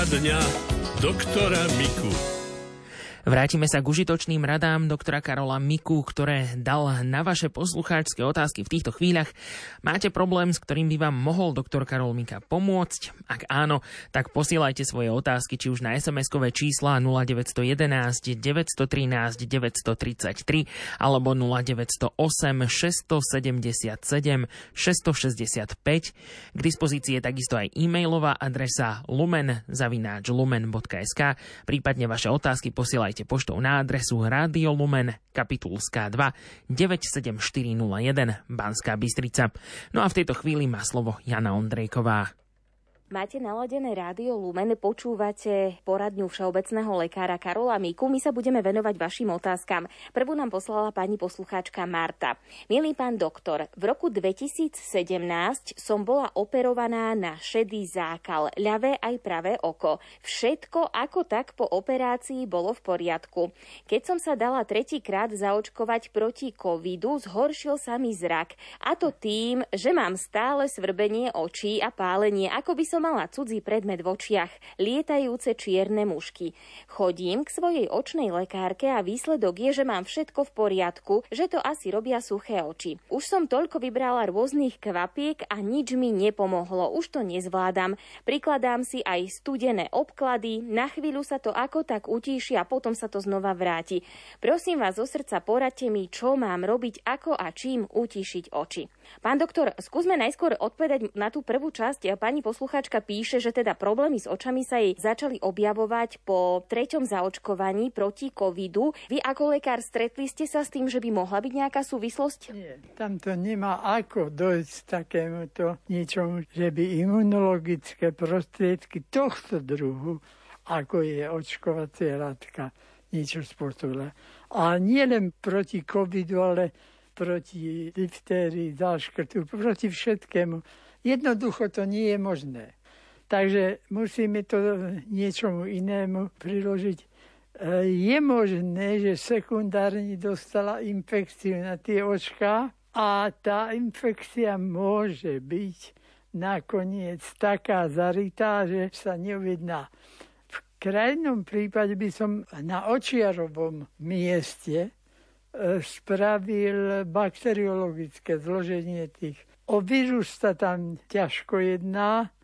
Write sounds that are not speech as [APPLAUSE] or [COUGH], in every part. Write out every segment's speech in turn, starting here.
Poradňa doktora Miku. Vrátime sa k užitočným radám doktora Karola Miku, ktoré dal na vaše poslucháčske otázky v týchto chvíľach. Máte problém, s ktorým by vám mohol doktor Karol Mika pomôcť? Ak áno, tak posielajte svoje otázky či už na SMS-kové čísla 0911 913 933 alebo 0908 677 665. K dispozícii je takisto aj e-mailová adresa lumen lumen.sk prípadne vaše otázky posielajte posielajte poštou na adresu Radio Lumen, kapitulská 2 97401 Banská Bystrica. No a v tejto chvíli má slovo Jana Ondrejková. Máte naladené rádio Lumen, počúvate poradňu všeobecného lekára Karola Miku. My sa budeme venovať vašim otázkam. Prvú nám poslala pani poslucháčka Marta. Milý pán doktor, v roku 2017 som bola operovaná na šedý zákal, ľavé aj pravé oko. Všetko ako tak po operácii bolo v poriadku. Keď som sa dala tretíkrát zaočkovať proti covidu, zhoršil sa mi zrak. A to tým, že mám stále svrbenie očí a pálenie, ako by som mala cudzí predmet v očiach, lietajúce čierne mušky. Chodím k svojej očnej lekárke a výsledok je, že mám všetko v poriadku, že to asi robia suché oči. Už som toľko vybrala rôznych kvapiek a nič mi nepomohlo, už to nezvládam. Prikladám si aj studené obklady, na chvíľu sa to ako tak utíši a potom sa to znova vráti. Prosím vás zo srdca, poradte mi, čo mám robiť, ako a čím utíšiť oči. Pán doktor, skúsme najskôr odpovedať na tú prvú časť. Pani posluchačka poslucháčka píše, že teda problémy s očami sa jej začali objavovať po treťom zaočkovaní proti covidu. Vy ako lekár stretli ste sa s tým, že by mohla byť nejaká súvislosť? Nie, tam to nemá ako dojsť takémuto niečomu, že by imunologické prostriedky tohto druhu, ako je očkovacia látka, niečo spôsobila. A nie len proti covidu, ale proti diftérii, záškrtu, proti všetkému. Jednoducho to nie je možné. Takže musíme to niečomu inému priložiť. E, je možné, že sekundárne dostala infekciu na tie očká a tá infekcia môže byť nakoniec taká zarytá, že sa neuvidná. V krajnom prípade by som na očiarovom mieste e, spravil bakteriologické zloženie tých. O vírus sa tam ťažko jedná,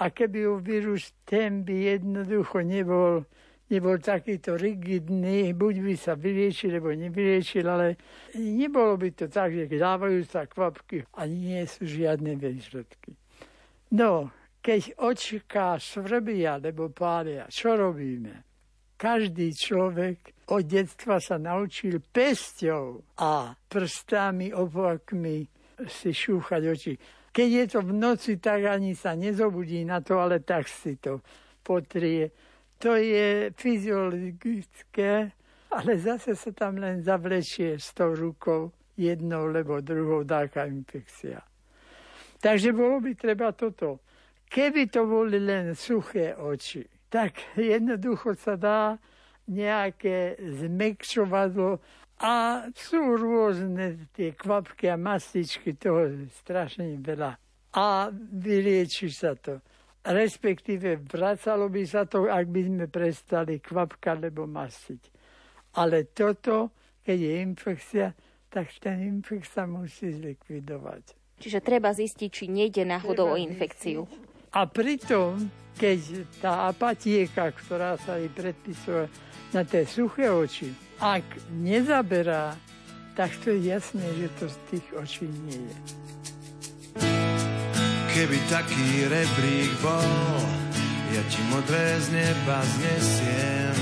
a keby u vírus ten by jednoducho nebol, nebol takýto rigidný, buď by sa vyliečil, alebo nevyliečil, ale nebolo by to tak, že dávajú sa kvapky a nie sú žiadne výsledky. No, keď očká svrbia alebo pália, čo robíme? Každý človek od detstva sa naučil pesťou a prstami, opakmi si šúchať oči. Keď je to v noci, tak ani sa nezobudí na to, ale tak si to potrie. To je fyziologické, ale zase sa tam len zavlečie s tou rukou jednou alebo druhou dáka infekcia. Takže bolo by treba toto. Keby to boli len suché oči, tak jednoducho sa dá nejaké zmekšovadlo a sú rôzne tie kvapky a mastičky, toho je strašne veľa. A vylieči sa to. Respektíve vracalo by sa to, ak by sme prestali kvapka alebo mastiť. Ale toto, keď je infekcia, tak ten infekcia musí zlikvidovať. Čiže treba zistiť, či nejde náhodou o infekciu. A pritom, keď tá apatieka, ktorá sa jej predpisuje na tie suché oči, ak nezaberá, tak to je jasné, že to z tých očí nie je. Keby taký rebrík bol, ja ti modré z neba znesiem.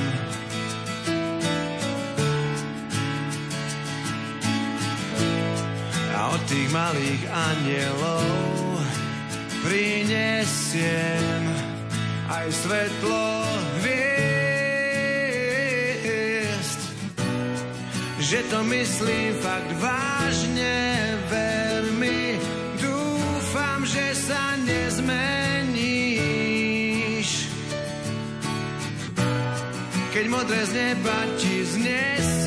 A od tých malých anielov prinesiem aj svetlo hviezd. Že to myslím fakt vážne, ver mi, dúfam, že sa nezmeníš. Keď modré z neba ti znesiem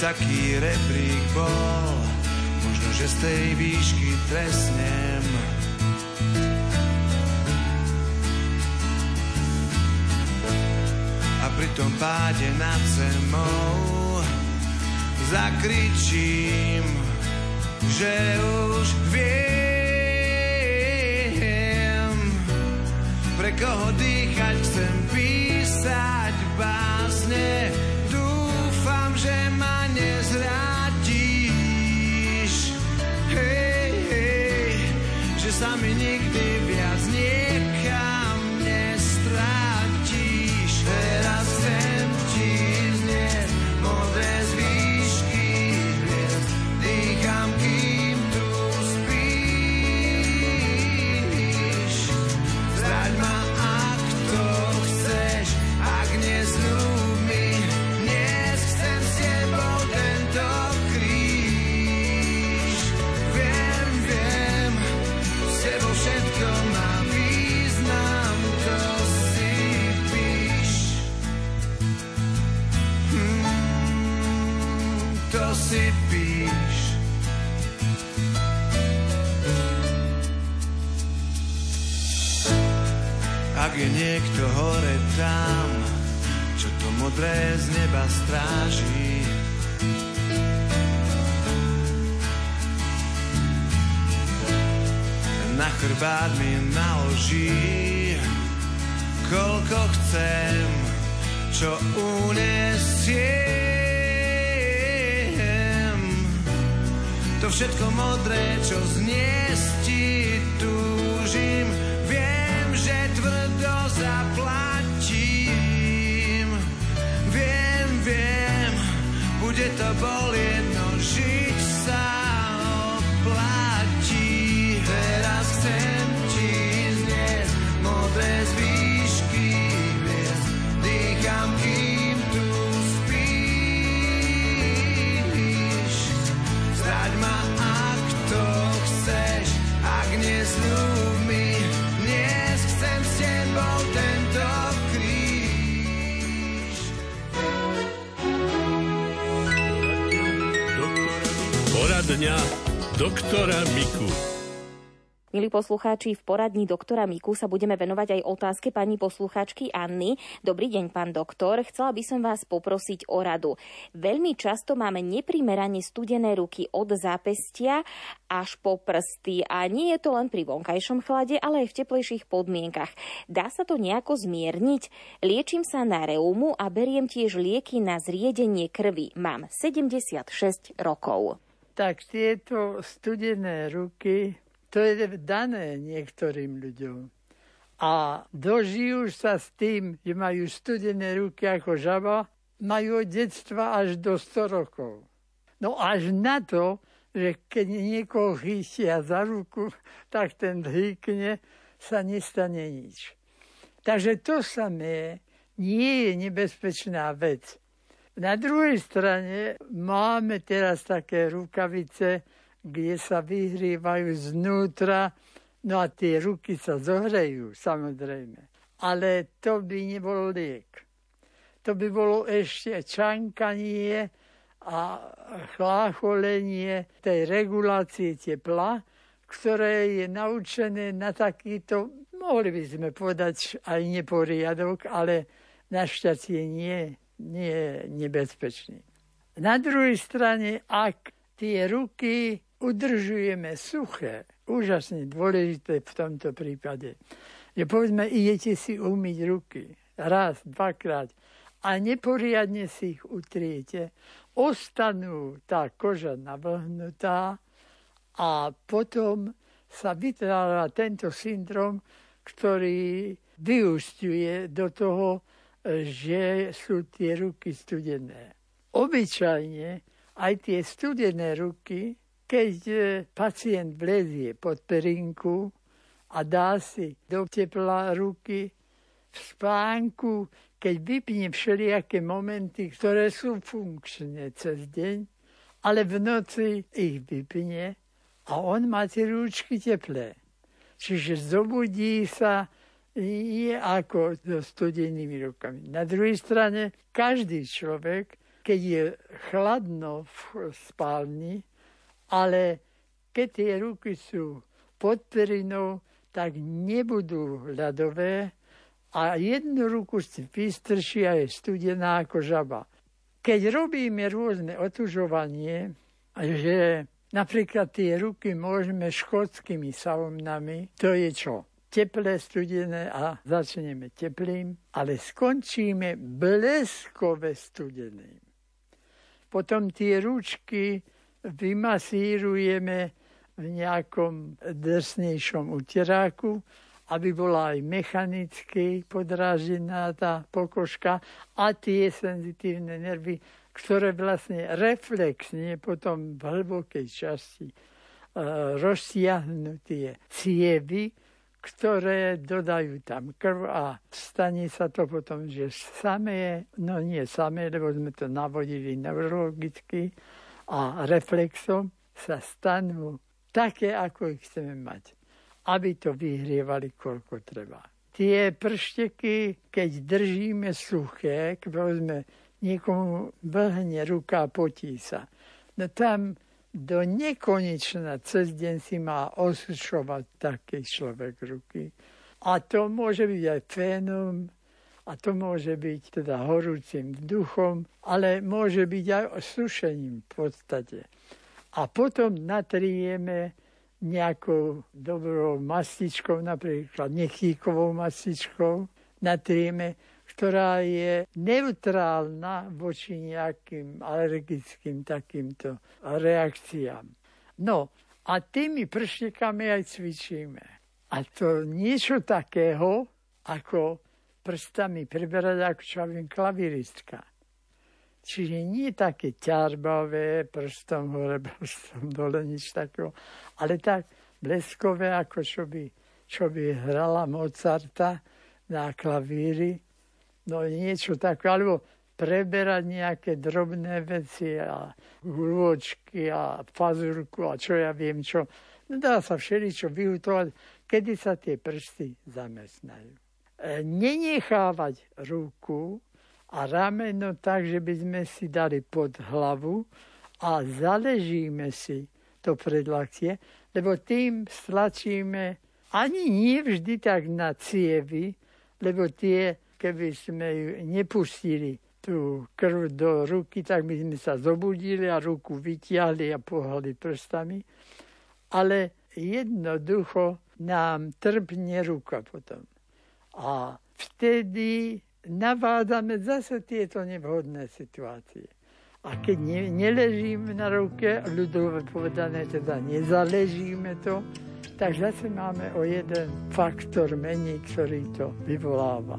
taký rebrík bol, možno, že z tej výšky tresnem. A pri tom páde nad zemou zakričím, že Ak je niekto hore tam, čo to modré z neba stráži. Na chrbát mi naloží, koľko chcem, čo unesiem. To všetko modré, čo zniesť tvrdo zaplatím. Viem, viem, bude to bolieť, no žiť sa Poradňa doktora Miku. Milí poslucháči, v poradni doktora Miku sa budeme venovať aj otázke pani poslucháčky Anny. Dobrý deň, pán doktor. Chcela by som vás poprosiť o radu. Veľmi často máme neprimerane studené ruky od zápestia až po prsty a nie je to len pri vonkajšom chlade, ale aj v teplejších podmienkach. Dá sa to nejako zmierniť? Liečím sa na reumu a beriem tiež lieky na zriedenie krvi. Mám 76 rokov. Tak tieto studené ruky, to je dané niektorým ľuďom. A dožijú sa s tým, že majú studené ruky ako žaba, majú od detstva až do 100 rokov. No až na to, že keď niekoho chytia za ruku, [LAUGHS] tak ten hýkne, sa nestane nič. Takže to samé nie je nebezpečná vec. Na druhej strane máme teraz také rukavice, kde sa vyhrievajú znútra, no a tie ruky sa zohrejú, samozrejme. Ale to by nebol liek. To by bolo ešte čankanie a chlácholenie tej regulácie tepla, ktoré je naučené na takýto, mohli by sme povedať, aj neporiadok, ale našťastie nie, nie je nebezpečný. Na druhej strane, ak tie ruky udržujeme suché, úžasne dôležité v tomto prípade, že povedzme, idete si umyť ruky raz, dvakrát a neporiadne si ich utriete, ostanú tá koža navlhnutá a potom sa vytvára tento syndrom, ktorý vyústiuje do toho, že sú tie ruky studené. Obyčajne aj tie studené ruky, keď pacient vlezie pod perinku a dá si do tepla ruky v spánku, keď vypne všelijaké momenty, ktoré sú funkčné cez deň, ale v noci ich vypne a on má tie rúčky teplé. Čiže zobudí sa je ako so studenými rukami. Na druhej strane, každý človek keď je chladno v spálni, ale keď tie ruky sú pod perinou, tak nebudú ľadové a jednu ruku si vystrší a je studená ako žaba. Keď robíme rôzne otužovanie, že napríklad tie ruky môžeme škótskymi saunami, to je čo? Teplé, studené a začneme teplým, ale skončíme bleskové studeným. Potom tie ručky vymasírujeme v nejakom drsnejšom uteráku, aby bola aj mechanicky podrážená tá pokožka a tie senzitívne nervy, ktoré vlastne reflexne potom v hlbokej časti uh, rozsiahnu tie cievy, ktoré dodajú tam krv a stane sa to potom, že samé, no nie samé, lebo sme to navodili neurologicky a reflexom sa stanú také, ako ich chceme mať, aby to vyhrievali koľko treba. Tie pršteky, keď držíme suché, povedzme, niekomu vlhne ruka a potí sa, no tam do nekonečna cez deň si má osušovať taký človek ruky. A to môže byť aj fénom, a to môže byť teda horúcim duchom, ale môže byť aj sušením v podstate. A potom natrieme nejakou dobrou mastičkou, napríklad nechýkovou mastičkou, natrieme ktorá je neutrálna voči nejakým alergickým takýmto reakciám. No a tými prštekami aj cvičíme. A to niečo takého, ako prstami preberať, ako čo viem, klaviristka. Čiže nie také ťarbavé, prstom hore, [LAUGHS] prstom dole, nič takého, ale tak bleskové, ako čo by, čo by hrala Mozarta na klavíri, no niečo také, alebo preberať nejaké drobné veci a hľôčky a fazurku a čo ja viem čo. No dá sa všeličo vyhutovať, kedy sa tie prsty zamestnajú. E, nenechávať ruku a rameno tak, že by sme si dali pod hlavu a zaležíme si to predlaktie, lebo tým stlačíme ani nie vždy tak na cievy, lebo tie keby sme ju nepustili tú krv do ruky, tak by sme sa zobudili a ruku vytiahli a pohali prstami. Ale jednoducho nám trpne ruka potom. A vtedy navádzame zase tieto nevhodné situácie. A keď ne, neležíme na ruke, ľudové povedané, teda nezaležíme to, tak zase máme o jeden faktor menej, ktorý to vyvoláva.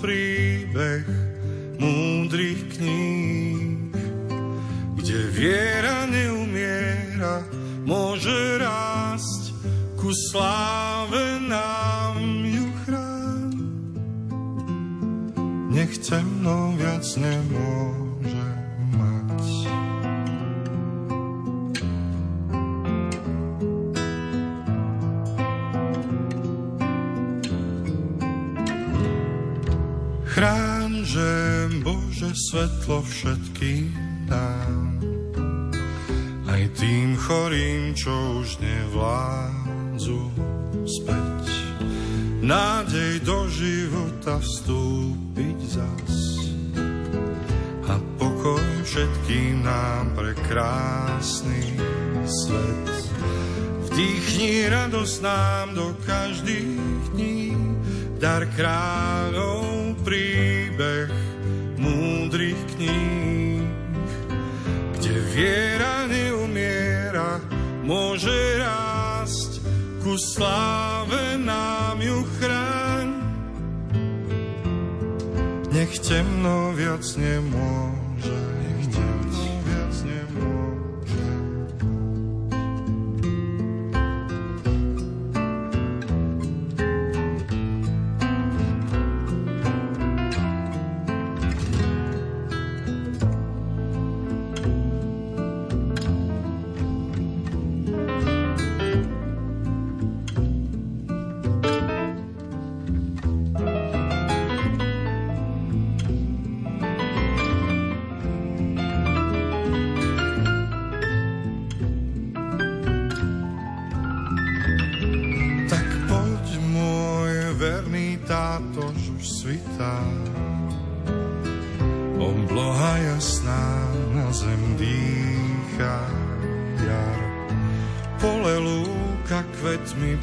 príbeh múdrych kníh, kde viera neumiera, môže rásť ku sláve nám ju chrán. Nechcem no viac nemôže Chráň, že Bože svetlo všetkým dám, aj tým chorým, čo už nevládzu späť. Nádej do života vstúpiť zas a pokoj všetkým nám pre krásny svet. Vdýchni radosť nám do každých dní, dar kráľov príbeh múdrych kníh, kde viera neumiera, môže rásť, ku sláve nám ju chráň. Nech temno viac nemôže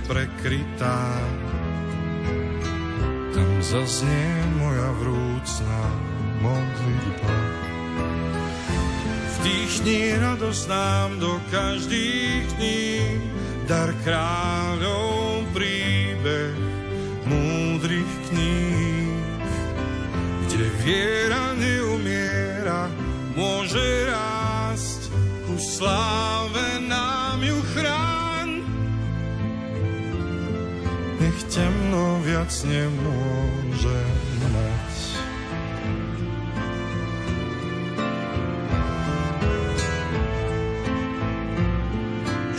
prekrytá. Tam zaznie moja vrúcna modlitba. Vdýchni radosť nám do každých dní, dar kráľov príbeh múdrych kníh, kde viera neumiera, môže rásť ku sláve viac nemôže mať.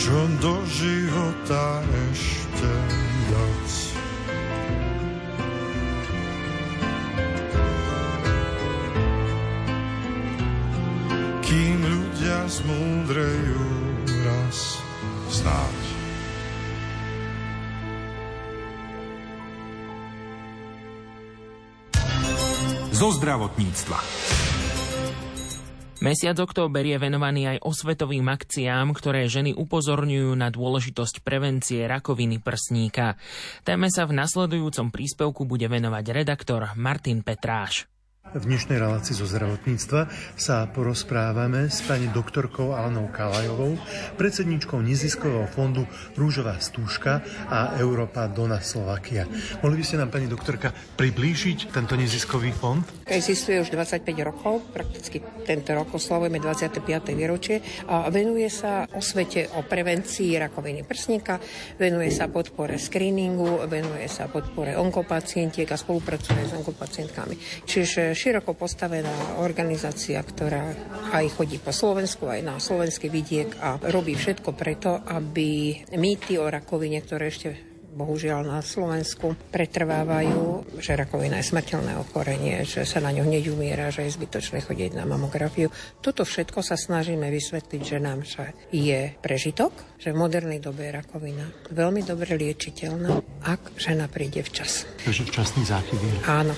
Čo do života ešte dať? Kým ľudia zmúdrejú raz znáť. Zo zdravotníctva. Mesiac október je venovaný aj osvetovým akciám, ktoré ženy upozorňujú na dôležitosť prevencie rakoviny prsníka. Téme sa v nasledujúcom príspevku bude venovať redaktor Martin Petráš. V dnešnej relácii zo zdravotníctva sa porozprávame s pani doktorkou Alanou Kalajovou, predsedničkou neziskového fondu Rúžová stúžka a Európa Dona Slovakia. Mohli by ste nám, pani doktorka, priblížiť tento neziskový fond? Existuje už 25 rokov, prakticky tento rok oslavujeme 25. výročie a venuje sa osvete o prevencii rakoviny prsníka, venuje sa podpore screeningu, venuje sa podpore onkopacientiek a spolupracuje s onkopacientkami. Čiže široko postavená organizácia, ktorá aj chodí po Slovensku, aj na slovenský vidiek a robí všetko preto, aby mýty o rakovine, ktoré ešte bohužiaľ na Slovensku pretrvávajú, že rakovina je smrteľné ochorenie, že sa na ňu hneď umiera, že je zbytočné chodiť na mamografiu. Toto všetko sa snažíme vysvetliť ženám, že je prežitok, že v modernej dobe je rakovina veľmi dobre liečiteľná, ak žena príde včas. Takže včasný záchyt je Áno,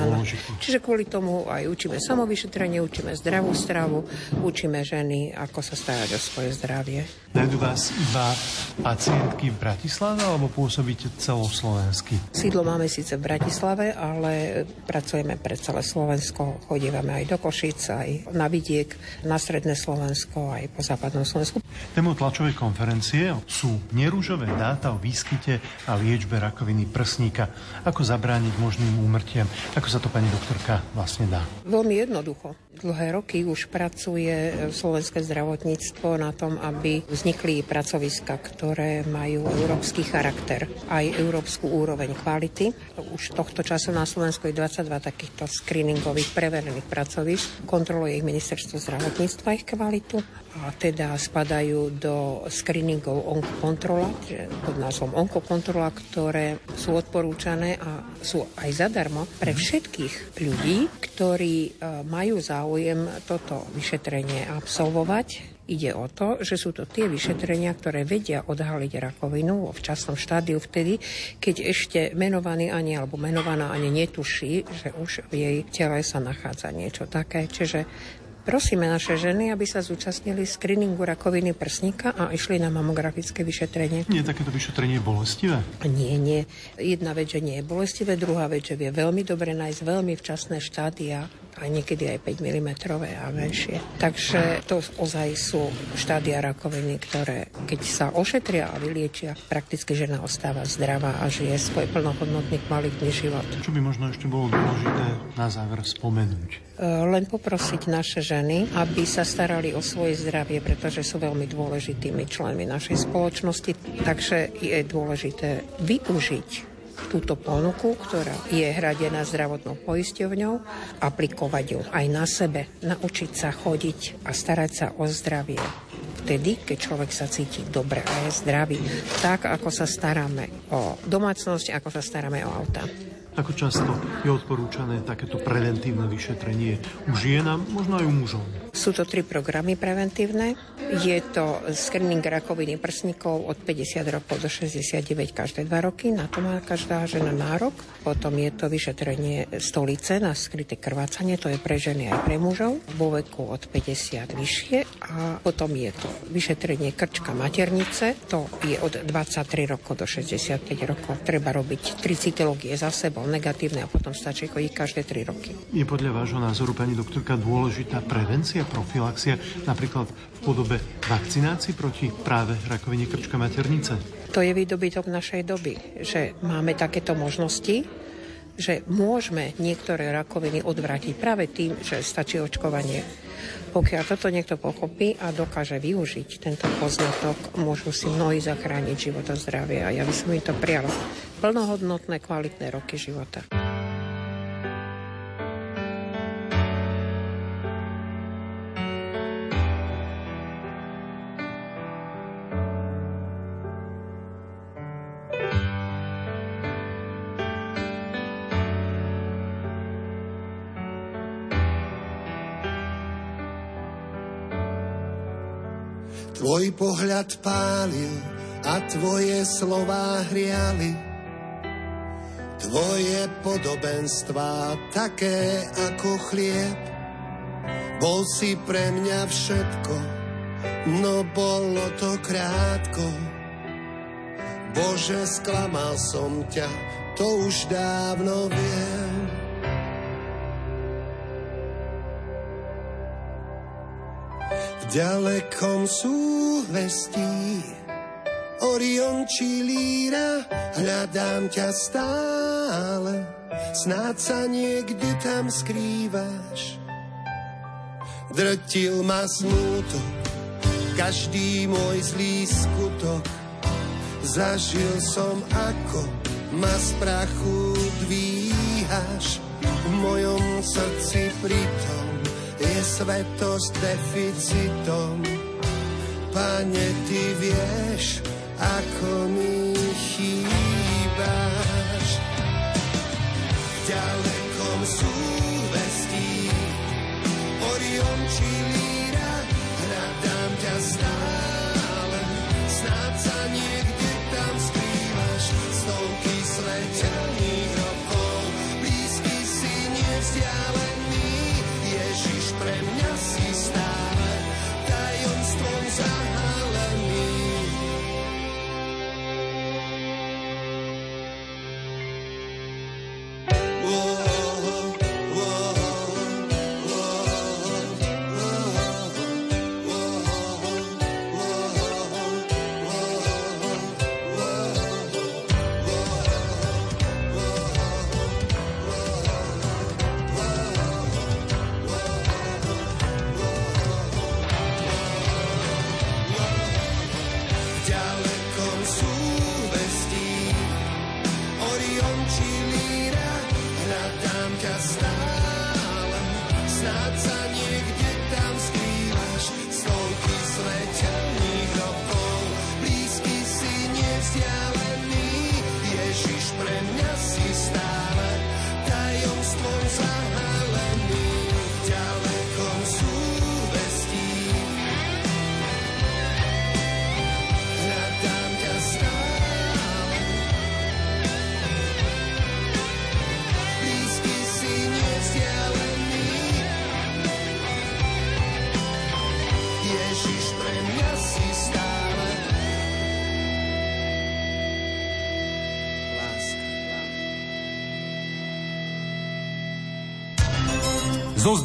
áno. Čiže kvôli tomu aj učíme samovyšetrenie, učíme zdravú stravu, učíme ženy, ako sa starať o svoje zdravie. Najdu vás iba pacientky v Bratislave alebo pôsobíte celoslovensky? Sídlo máme síce v Bratislave, ale pracujeme pre celé Slovensko. Chodívame aj do Košic, aj na vidiek, na stredné Slovensko, aj po západnom Slovensku. Témou tlačovej konferencie sú nerúžové dáta o výskyte a liečbe rakoviny prsníka. Ako zabrániť možným úmrtiam? Ako sa to, pani doktorka, vlastne dá? Veľmi jednoducho. Dlhé roky už pracuje slovenské zdravotníctvo na tom, aby vznikli pracoviska, ktoré majú európsky charakter, aj európsku úroveň kvality. Už tohto času na Slovensku je 22 takýchto screeningových preverených pracovisk. Kontroluje ich ministerstvo zdravotníctva ich kvalitu a teda spadajú do screeningov onkokontrola, pod názvom onkokontrola, ktoré sú odporúčané a sú aj zadarmo pre všetkých ľudí, ktorí e, majú záujem toto vyšetrenie absolvovať Ide o to, že sú to tie vyšetrenia, ktoré vedia odhaliť rakovinu vo včasnom štádiu vtedy, keď ešte menovaný ani alebo menovaná ani netuší, že už v jej tele sa nachádza niečo také. Čiže prosíme naše ženy, aby sa zúčastnili screeningu rakoviny prsníka a išli na mamografické vyšetrenie. Nie je takéto vyšetrenie bolestivé? Nie, nie. Jedna vec, že nie je bolestivé, druhá vec, že vie veľmi dobre nájsť veľmi včasné štádia a niekedy aj 5 mm a menšie. Takže to ozaj sú štádia rakoviny, ktoré keď sa ošetria a vyliečia, prakticky žena ostáva zdravá a žije svoj plnohodnotný kvalitný život. Čo by možno ešte bolo dôležité na záver spomenúť? E, len poprosiť naše ženy, aby sa starali o svoje zdravie, pretože sú veľmi dôležitými členmi našej spoločnosti. Takže je dôležité využiť túto ponuku, ktorá je hradená zdravotnou poisťovňou, aplikovať ju aj na sebe, naučiť sa chodiť a starať sa o zdravie vtedy, keď človek sa cíti dobre a je zdravý, tak ako sa staráme o domácnosť, ako sa staráme o auta. Ako často je odporúčané takéto preventívne vyšetrenie u žien a možno aj u mužov? Sú to tri programy preventívne. Je to screening rakoviny prsníkov od 50 rokov do 69 každé dva roky. Na to má každá žena nárok. Potom je to vyšetrenie stolice na skryté krvácanie. To je pre ženy aj pre mužov vo veku od 50 vyššie. A potom je to vyšetrenie krčka maternice. To je od 23 rokov do 65 rokov. Treba robiť tri cytológie za sebou negatívne a potom stačí chodiť každé 3 roky. Je podľa vášho názoru, pani doktorka, dôležitá prevencia profilaxia napríklad v podobe vakcinácií proti práve rakovine krčka maternice? To je výdobytok našej doby, že máme takéto možnosti, že môžeme niektoré rakoviny odvrátiť práve tým, že stačí očkovanie. Pokiaľ toto niekto pochopí a dokáže využiť tento poznatok, môžu si mnohí zachrániť život a zdravie. A ja by som im to prijala. Plnohodnotné, kvalitné roky života. Tvoj pohľad pálil a tvoje slová hriali. Tvoje podobenstvá také ako chlieb. Bol si pre mňa všetko, no bolo to krátko. Bože, sklamal som ťa, to už dávno viem. Ďalekom súhvestí. Orion či líra, hľadám ťa stále, snáď sa niekde tam skrývaš. Drtil ma smútok, každý môj zlý skutok, zažil som ako ma z prachu dvíhaš, v mojom srdci pritom je svetosť deficitom. Pane, Ty vieš, ako mi chýbaš. V ďalekom súvestí Orion či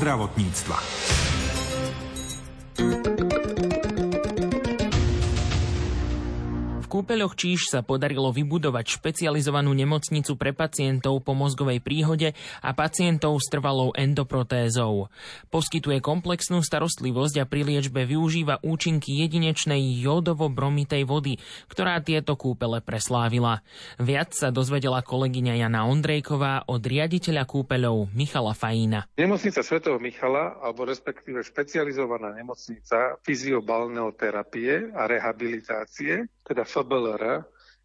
zdravotníctva. Kúpeľoch Číž sa podarilo vybudovať špecializovanú nemocnicu pre pacientov po mozgovej príhode a pacientov s trvalou endoprotézou. Poskytuje komplexnú starostlivosť a pri liečbe využíva účinky jedinečnej jódovo-bromitej vody, ktorá tieto kúpele preslávila. Viac sa dozvedela kolegyňa Jana Ondrejková od riaditeľa kúpeľov Michala Fajína. Nemocnica svätého Michala, alebo respektíve špecializovaná nemocnica fyziobalneoterapie a rehabilitácie, teda FBLR,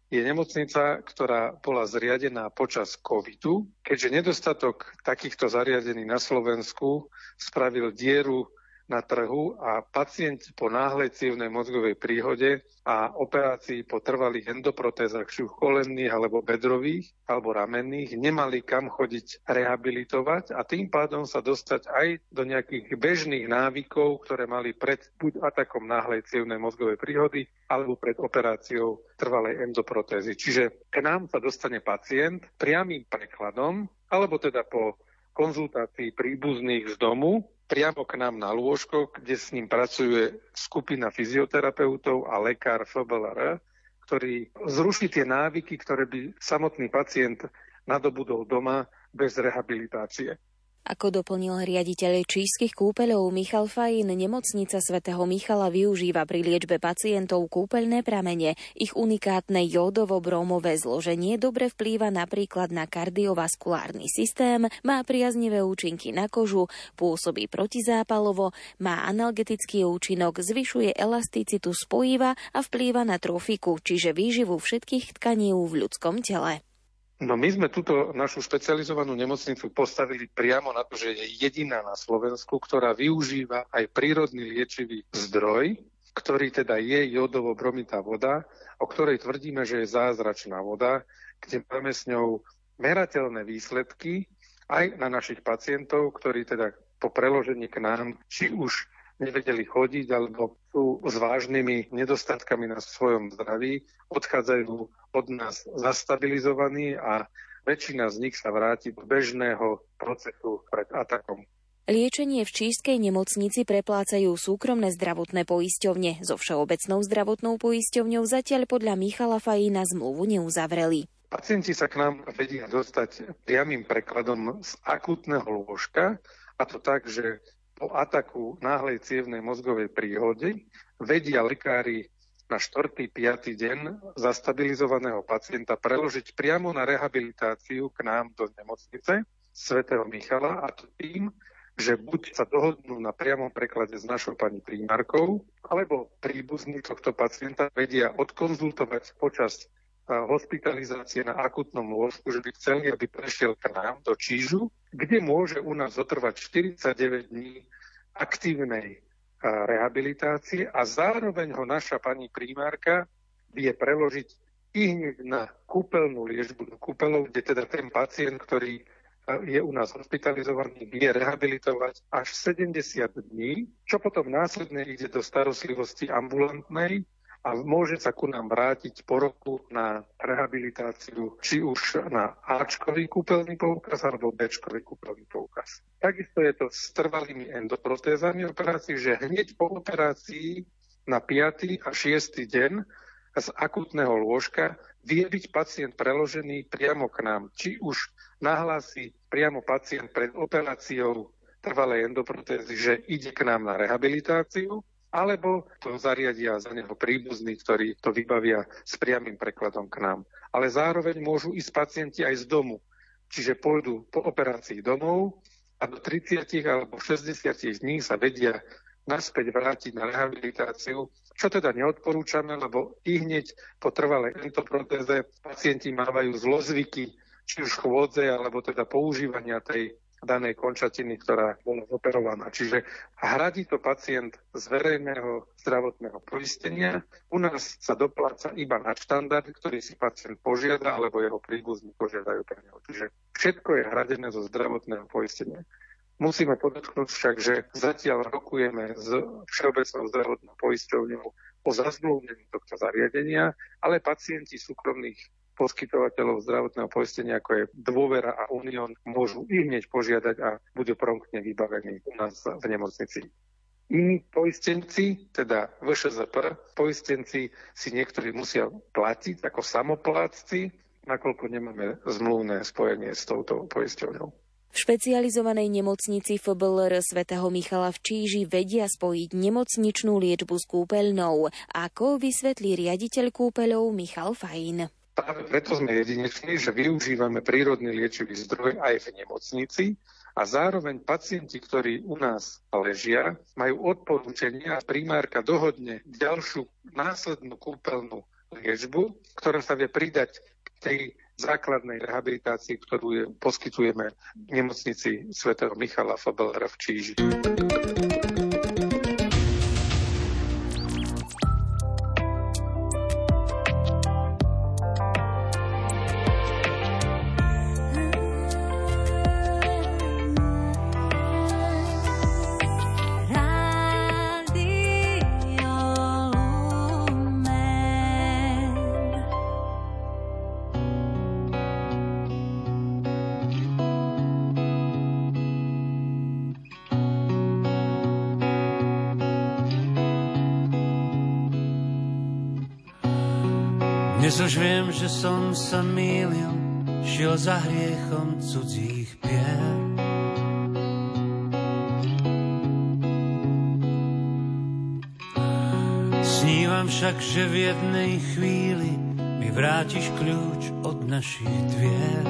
je nemocnica, ktorá bola zriadená počas covidu, keďže nedostatok takýchto zariadení na Slovensku spravil dieru na trhu a pacienti po náhlej cievnej mozgovej príhode a operácii po trvalých endoprotézach, či kolenných alebo bedrových alebo ramenných, nemali kam chodiť rehabilitovať a tým pádom sa dostať aj do nejakých bežných návykov, ktoré mali pred buď atakom náhlej cievnej mozgovej príhody alebo pred operáciou trvalej endoprotézy. Čiže k nám sa dostane pacient priamým prekladom alebo teda po konzultácii príbuzných z domu priamo k nám na lôžko, kde s ním pracuje skupina fyzioterapeutov a lekár FBLR, ktorý zruší tie návyky, ktoré by samotný pacient nadobudol doma bez rehabilitácie. Ako doplnil riaditeľ číšskych kúpeľov Michal Fajin, nemocnica svätého Michala využíva pri liečbe pacientov kúpeľné pramene. Ich unikátne jódovo-brómové zloženie dobre vplýva napríklad na kardiovaskulárny systém, má priaznivé účinky na kožu, pôsobí protizápalovo, má analgetický účinok, zvyšuje elasticitu spojiva a vplýva na trofiku, čiže výživu všetkých tkaní v ľudskom tele. No my sme túto našu špecializovanú nemocnicu postavili priamo na to, že je jediná na Slovensku, ktorá využíva aj prírodný liečivý zdroj, ktorý teda je jodovo-bromitá voda, o ktorej tvrdíme, že je zázračná voda, kde máme s ňou merateľné výsledky aj na našich pacientov, ktorí teda po preložení k nám, či už nevedeli chodiť alebo sú s vážnymi nedostatkami na svojom zdraví, odchádzajú od nás zastabilizovaní a väčšina z nich sa vráti do bežného procesu pred atakom. Liečenie v čískej nemocnici preplácajú súkromné zdravotné poisťovne. So Všeobecnou zdravotnou poisťovňou zatiaľ podľa Michala Fajína zmluvu neuzavreli. Pacienti sa k nám vedia dostať priamým prekladom z akutného lôžka, a to tak, že po ataku náhlej cievnej mozgovej príhody vedia lekári na 4. 5. deň zastabilizovaného pacienta preložiť priamo na rehabilitáciu k nám do nemocnice svätého Michala a to tým, že buď sa dohodnú na priamom preklade s našou pani primárkou, alebo príbuzní tohto pacienta vedia odkonzultovať počas hospitalizácie na akutnom lôžku, že by chceli, aby prešiel k nám do Čížu, kde môže u nás zotrvať 49 dní aktívnej rehabilitácie a zároveň ho naša pani primárka vie preložiť i hneď na kúpeľnú liežbu do kúpeľov, kde teda ten pacient, ktorý je u nás hospitalizovaný, vie rehabilitovať až 70 dní, čo potom následne ide do starostlivosti ambulantnej, a môže sa ku nám vrátiť po roku na rehabilitáciu, či už na Ačkový kúpeľný poukaz alebo Bčkový kúpeľný poukaz. Takisto je to s trvalými endoprotézami operácií, že hneď po operácii na 5. a 6. deň z akutného lôžka vie byť pacient preložený priamo k nám. Či už nahlási priamo pacient pred operáciou trvalej endoprotézy, že ide k nám na rehabilitáciu, alebo to zariadia za neho príbuzní, ktorí to vybavia s priamým prekladom k nám. Ale zároveň môžu ísť pacienti aj z domu. Čiže pôjdu po operácii domov a do 30 alebo 60 dní sa vedia naspäť vrátiť na rehabilitáciu, čo teda neodporúčame, lebo i hneď po trvalej entoprotéze pacienti mávajú zlozvyky, či už chôdze, alebo teda používania tej danej končatiny, ktorá bola zoperovaná. Čiže hradí to pacient z verejného zdravotného poistenia. U nás sa dopláca iba na štandard, ktorý si pacient požiada, alebo jeho príbuzní požiadajú pre neho. Čiže všetko je hradené zo zdravotného poistenia. Musíme podotknúť však, že zatiaľ rokujeme s Všeobecnou zdravotnou poisťovňou o zazmluvnení tohto zariadenia, ale pacienti súkromných poskytovateľov zdravotného poistenia, ako je Dôvera a Unión, môžu i hneď požiadať a bude promptne vybavený u nás v nemocnici. Iní poistenci, teda VŠZP, poistenci si niektorí musia platiť ako samoplácci, nakoľko nemáme zmluvné spojenie s touto poisťovňou. V špecializovanej nemocnici FBLR svätého Michala v Číži vedia spojiť nemocničnú liečbu s kúpeľnou. Ako vysvetlí riaditeľ kúpeľov Michal Fajn. Práve preto sme jedineční, že využívame prírodný liečivý zdroj aj v nemocnici a zároveň pacienti, ktorí u nás ležia, majú odporúčania a primárka dohodne ďalšiu následnú kúpeľnú liečbu, ktorá sa vie pridať k tej základnej rehabilitácii, ktorú je, poskytujeme v nemocnici svätého Michala Fabelera v Číži. Sa mýlil, šiel za hriechom cudzích pier. Snívam však, že v jednej chvíli mi vrátiš kľúč od našich dvier.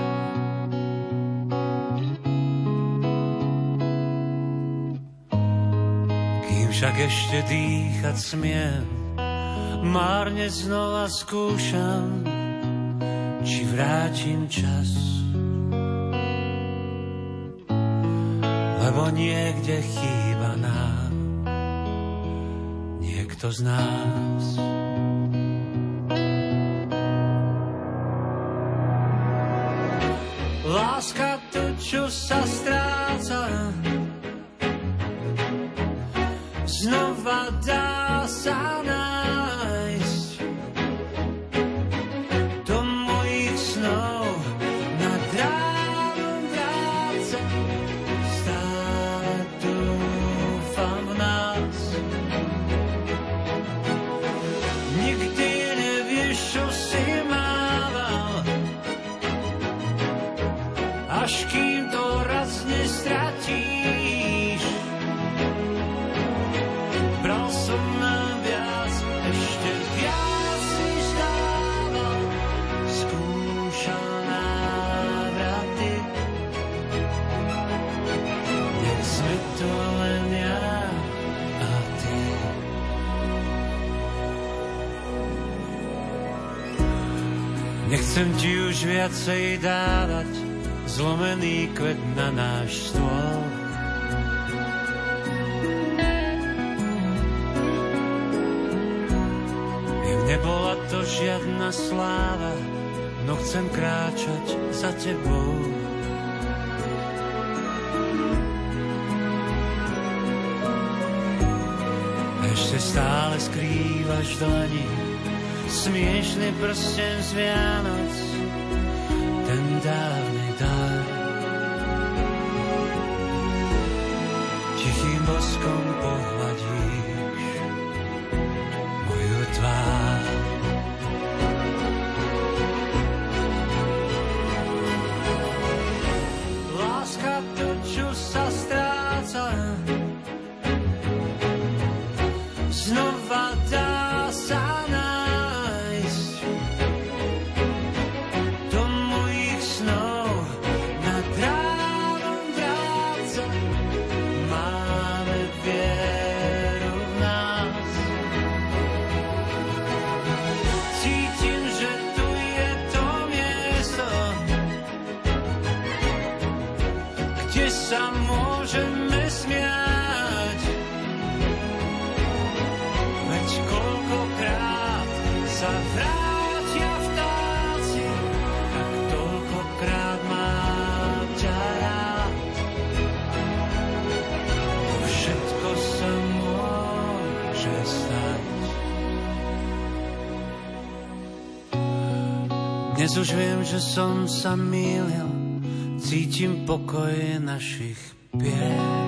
Kým však ešte dýchať smiem, Márne znova skúšam, či vrátim čas. Lebo niekde chýba nám niekto z nás. Láska tu, čo sa stráca, znova dá sa Nechcem ti už viacej dávať zlomený kvet na náš stôl. Nebola to žiadna sláva, no chcem kráčať za tebou. Ešte stále skrývaš dlani smiešný prsten z Vianoc, ten dávny dar. Tichým boskom pohľadíš moju tvár. Láska to, čo sa Dnes už viem, že som sa mýlil, cítim pokoj našich pies.